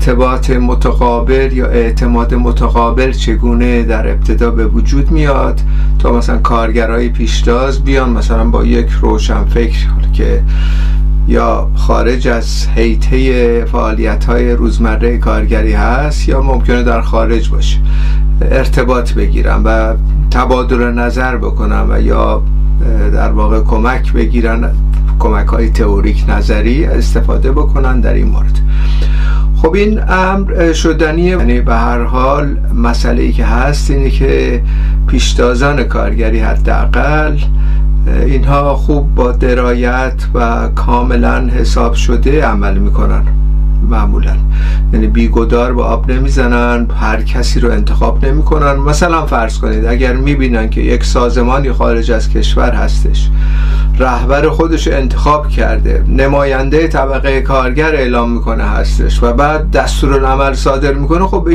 ارتباط متقابل یا اعتماد متقابل چگونه در ابتدا به وجود میاد تا مثلا کارگرای پیشتاز بیان مثلا با یک روشن فکر که یا خارج از حیطه فعالیت های روزمره کارگری هست یا ممکنه در خارج باشه. ارتباط بگیرن و تبادل نظر بکنن و یا در واقع کمک بگیرن. کمک های تئوریک نظری استفاده بکنن در این مورد. خب این امر شدنیه یعنی به هر حال مسئله ای که هست اینه که پیشتازان کارگری حداقل اینها خوب با درایت و کاملا حساب شده عمل می‌کنن. معمولا. یعنی بیگدار به آب نمی‌زنن هر کسی رو انتخاب نمی‌کنن. مثلا فرض کنید اگر می‌بینن که یک سازمانی خارج از کشور هستش رهبر خودش انتخاب کرده نماینده طبقه کارگر اعلام می‌کنه هستش و بعد دستور عمل صادر می‌کنه خب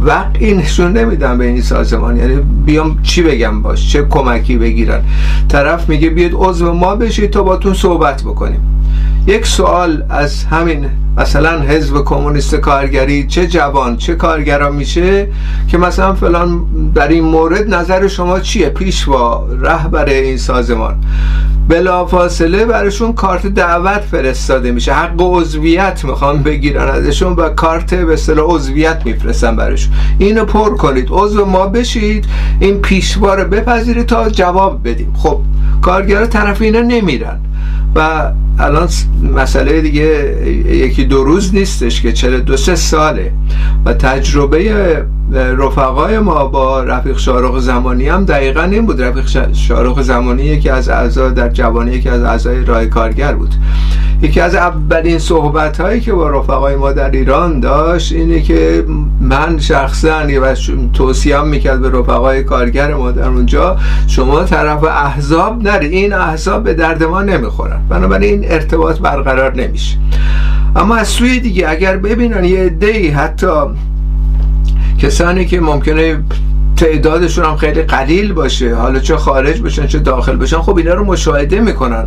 وقعی نشون نمیدن به این سازمان. یعنی بیام چی بگم باش؟ چه کمکی بگیرن؟ طرف میگه بیاد عضو ما بشید تا باتون صحبت بکنیم. یک سوال از همین مثلا حزب کمونیست کارگری چه جوان چه کارگرا میشه که مثلا فلان در این مورد نظر شما چیه؟ پیشوا رهبر این سازمان. بلافاصله براشون کارت دعوت فرستاده میشه. حق عضویت می‌خوان بگیرن ازشون و کارت به اصطلاح عضویت میفرستن براشون اینو پر کنید. عضو ما بشید این پیشوا رو بپذیرید تا جواب بدیم. خب کارگرا طرف اینا نمیرن. و الان مسئله دیگه یکی دو روز نیستش که چرا دو سه ساله. و تجربه رفقای ما با رفیق شارخ زمانی هم دقیقا این بود. رفیق شارخ زمانی یکی از اعضا در جوانی یکی از اعضای رای کارگر بود. یکی از اولین صحبت هایی که با رفقای ما در ایران داشت اینه که من شخصا یه توصیه هم می‌کرد به رفقای کارگر ما در اونجا شما طرف احزاب نری. این احزاب به درد ما نمی‌خورن. بنابراین این ارتباط برقرار نمیشه. اما از سوی دیگه اگر ببینن یه دی حتی کسانی که ممکنه تعدادشون هم خیلی قلیل باشه حالا چه خارج باشن چه داخل باشن خب اینا رو مشاهده می‌کنن.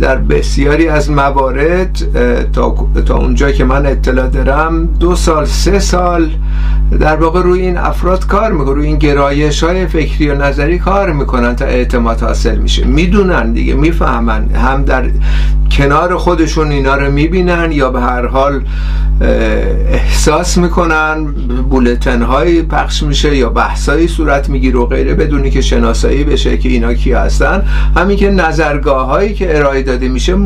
در بسیاری از موارد تا, تا اونجا که من اطلاع دارم دو سال سه سال در واقع روی این افراد کار می‌کنن روی این گرایش های فکری و نظری کار می‌کنن تا اعتماد حاصل میشه. می‌دونن دیگه می‌فهمن. هم در کنار خودشون اینا رو می‌بینن یا به هر حال احساس می‌کنن بولتن های پخش میشه یا بحثایی صورت می‌گیره و غیره بدونی که شناسایی بشه که اینا کی هستن. همین که نظرگاه هایی که ارائه داده میشه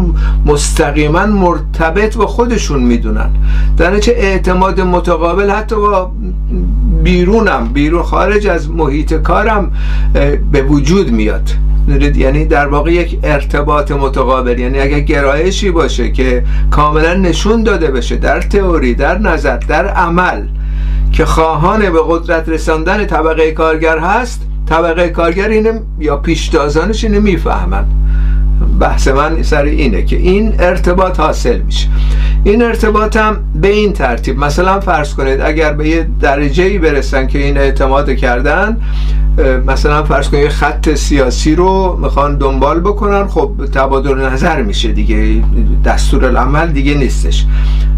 مستقیما مرتبط با خودشون می‌دونن. در چه اعتماد متقابل حتی با بیرونم بیرون خارج از محیط کارم به وجود میاد. یعنی در واقع یک ارتباط متقابل. یعنی اگر گرایشی باشه که کاملا نشون داده بشه در تئوری در نظر در عمل که خواهان به قدرت رساندن طبقه کارگر هست طبقه کارگر اینه یا پیشتازانش اینه می‌فهمن. بحث من سر اینه که این ارتباط حاصل میشه. این ارتباط هم به این ترتیب. مثلا فرض کنید اگر به یه درجه ای برسن که این اعتماد کردن مثلا فرض کنید خط سیاسی رو می‌خوان دنبال بکنن خب تبادل نظر میشه دیگه. دستور العمل دیگه نیستش.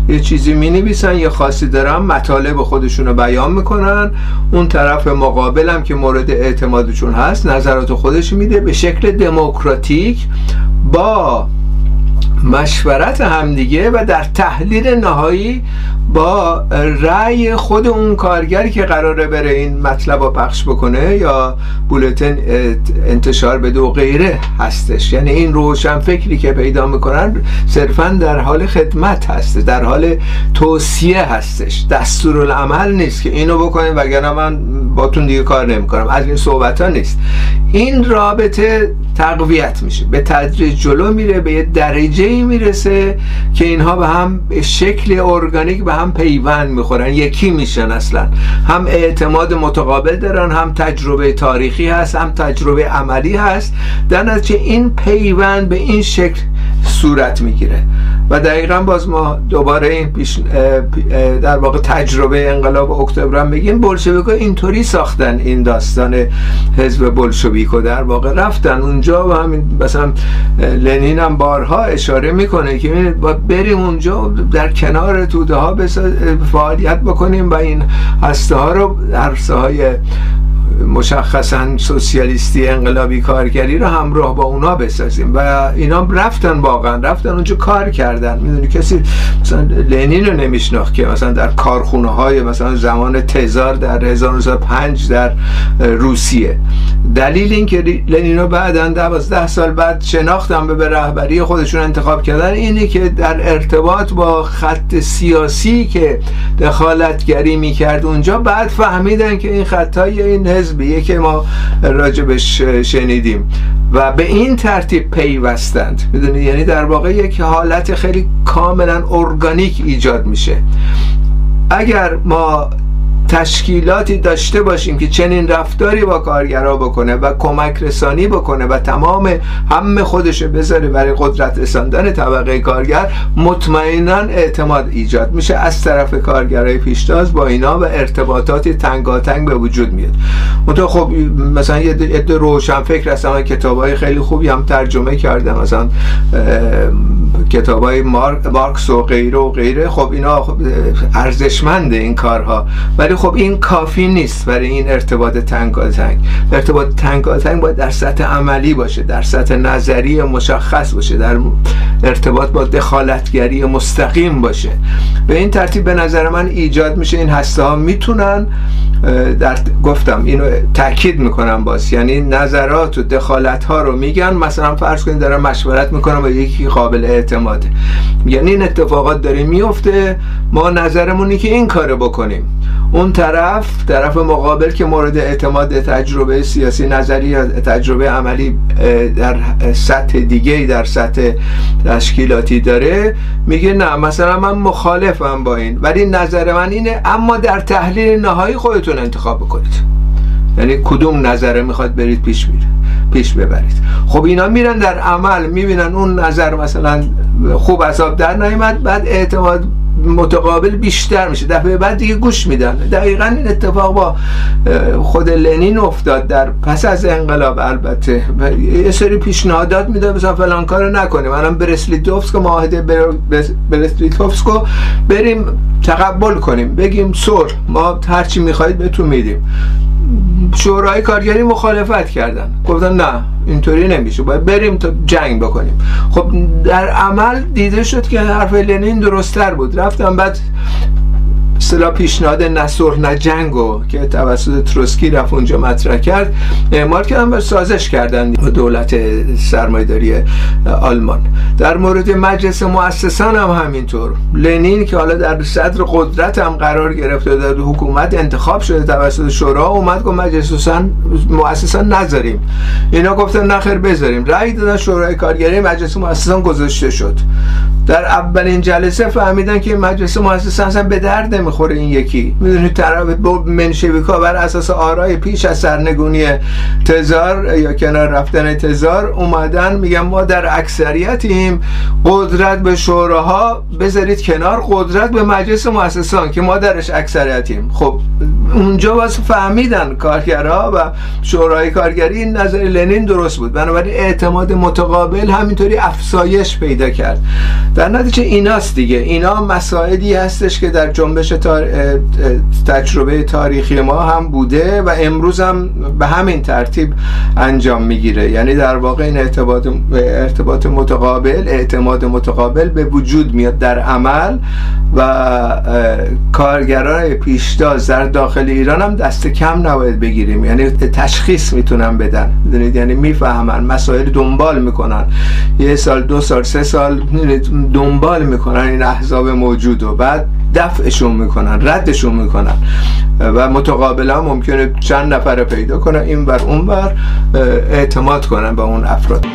یه چیزی می نویسن یه خاصی دارن مطالب خودشون رو بیان می‌کنن. اون طرف مقابلم که مورد اعتمادشون هست نظرات خودش میده. به شکل دموکراتیک با مشورت همدیگه و در تحلیل نهایی با رأی خود اون کارگری که قراره بره این مطلب رو پخش بکنه یا بولتن انتشار بده و غیره هستش. یعنی این روشن فکری که پیدا می‌کنن صرفا در حال خدمت هست در حال توصیه هستش. دستور العمل نیست که اینو بکنیم وگرنه من باتون دیگه کار نمی‌کنم. از این صحبت ها نیست. این رابطه تقویت میشه. به تدریج جلو میره به یه درجه ای می‌رسه که اینها به هم به شکل ارگانیک به هم پیوند می‌خورن. یکی میشن اصلا. هم اعتماد متقابل دارن هم تجربه تاریخی هست هم تجربه عملی هست. در نتیجه این پیوند به این شکل صورت می‌گیره. و دقیقا باز ما دوباره این پیش در واقع تجربه انقلاب اکتبر هم بگیم بلشویکا اینطوری ساختن این داستان حزب بلشویک در واقع رفتن اونجا و همین مثلا لنین هم بارها اشاره می‌کنه که بریم اونجا در کنار توده ها فعالیت بکنیم و این هسته ها رو در های مشخصا سوسیالیستی انقلابی کارگری رو همراه با اونا بسازیم. و اینا رفتن واقعا رفتن اونجا کار کردن. می‌دونی کسی مثلا لنین رو نمیشناخت که مثلا در کارخونه های مثلا زمان تزار در 1905 در روسیه. دلیل این که لنین رو بعدا دوازده سال بعد شناختن به رهبری خودشون انتخاب کردن اینه که در ارتباط با خط سیاسی که دخالتگری می‌کرد اونجا بعد فهمیدن که این خطای این حزبیه که ما راجبش شنیدیم. و به این ترتیب پیوستند. می‌دونید یعنی در واقع یک حالت خیلی کاملا ارگانیک ایجاد میشه. اگر ما تشکیلاتی داشته باشیم که چنین رفتاری با کارگرها بکنه و کمک رسانی بکنه و تمام هم خودش بذاره برای قدرت رساندن طبقه کارگر مطمئنا اعتماد ایجاد میشه از طرف کارگرای پیشتاز با اینا و ارتباطاتی تنگاتنگ به وجود میاد. منتها خب مثلا یه عده روشن فکر هستن کتاب های خیلی خوبی هم ترجمه کرده مثلا کتاب های مارکس و غیره و غیره. خب اینا خب ارزشمنده این کارها. ولی خب این کافی نیست برای این ارتباط تنگاتنگ ارتباط تنگاتنگ باید در سطح عملی باشه در سطح نظری مشخص باشه در ارتباط با دخالتگری مستقیم باشه. به این ترتیب به نظر من ایجاد میشه. این هسته ها می‌تونن در گفتم اینو تاکید می‌کنم باز. یعنی نظرات و دخالت ها رو میگن. مثلا فرض کنید دارن مشورت می‌کنم با یکی قابل اعتماده. یعنی این اتفاقات داره میفته ما نظرمونی که این کارو بکنیم. اون طرف طرف مقابل که مورد اعتماد تجربه سیاسی نظری یا تجربه عملی در سطح دیگه در سطح تشکیلاتی داره میگه نه مثلا من مخالفم با این. ولی نظر من اینه اما در تحلیل نهایی خودتون انتخاب بکنید. یعنی کدوم نظره می‌خواد برید پیش میره پیش ببرید. خب اینا میرن در عمل می‌بینن اون نظر مثلا خوب عذاب در نیامد بعد اعتماد متقابل بیشتر میشه. دفعه بعد دیگه گوش میدن. دقیقا این اتفاق با خود لنین افتاد در پس از انقلاب البته. یه سری پیشنهادات میده مثلا فلان کارو نکنیم. الان برسلیتوفسک معاهده برسلیتوفسکو بریم تقبل کنیم. بگیم سر ما هرچی می‌خواید بهتون میدیم. شورای کارگری مخالفت کردن. گفتن نه اینطوری نمیشه. باید بریم تا جنگ بکنیم. خب در عمل دیده شد که حرف لنین درستتر بود. رفتم بعد اصطلاح پیشنهاد نصر نه جنگو که توسط تروسکی رفت اونجا مطرح کرد. اعمال کردن و سازش کردن با دولت سرمایداری آلمان. در مورد مجلس مؤسسان هم همینطور. لنین که حالا در صدر قدرت هم قرار گرفته در حکومت انتخاب شده توسط شورا اومد گفت مجلس مؤسسان نذاریم. اینا گفتن نخیر بذاریم. رأی دادن شورای کارگری مجلس مؤسسان گذاشته شد. در اولین جلسه فهمیدن که مجلس مؤسسه اصلا به درد نمی‌خوره این یکی. می‌دونید طرف منشویکا بر اساس آرای پیش از سرنگونی تزار یا کنار رفتن تزار اومدن میگن ما در اکثریتیم. قدرت به شوراها بذارید کنار قدرت به مجلس مؤسسان که ما درش اکثریتیم. خب اونجا واسه فهمیدن کارگرها و شورای کارگری نظر لنین درست بود. بنابراین اعتماد متقابل همینطوری افسایش پیدا کرد. در نتیجه ایناست دیگه. اینا مسائلی هستش که در جنبش تجربه تاریخی ما هم بوده و امروز هم به همین ترتیب انجام می‌گیره. یعنی در واقع این ارتباط, ارتباط متقابل اعتماد متقابل به وجود میاد در عمل و کارگران پیشتاز در داخل ایران هم دست کم نباید بگیریم. یعنی تشخیص می‌تونن بدن. یعنی می‌فهمن. مسائل دنبال می‌کنن. یه سال دو سال سه سال دنبال می‌کنن این احزاب موجود و بعد دفعشون می‌کنن ردشون می‌کنن. و متقابلا ممکنه چند نفر پیدا کنن این بر اون بر اعتماد کنن به اون افراد.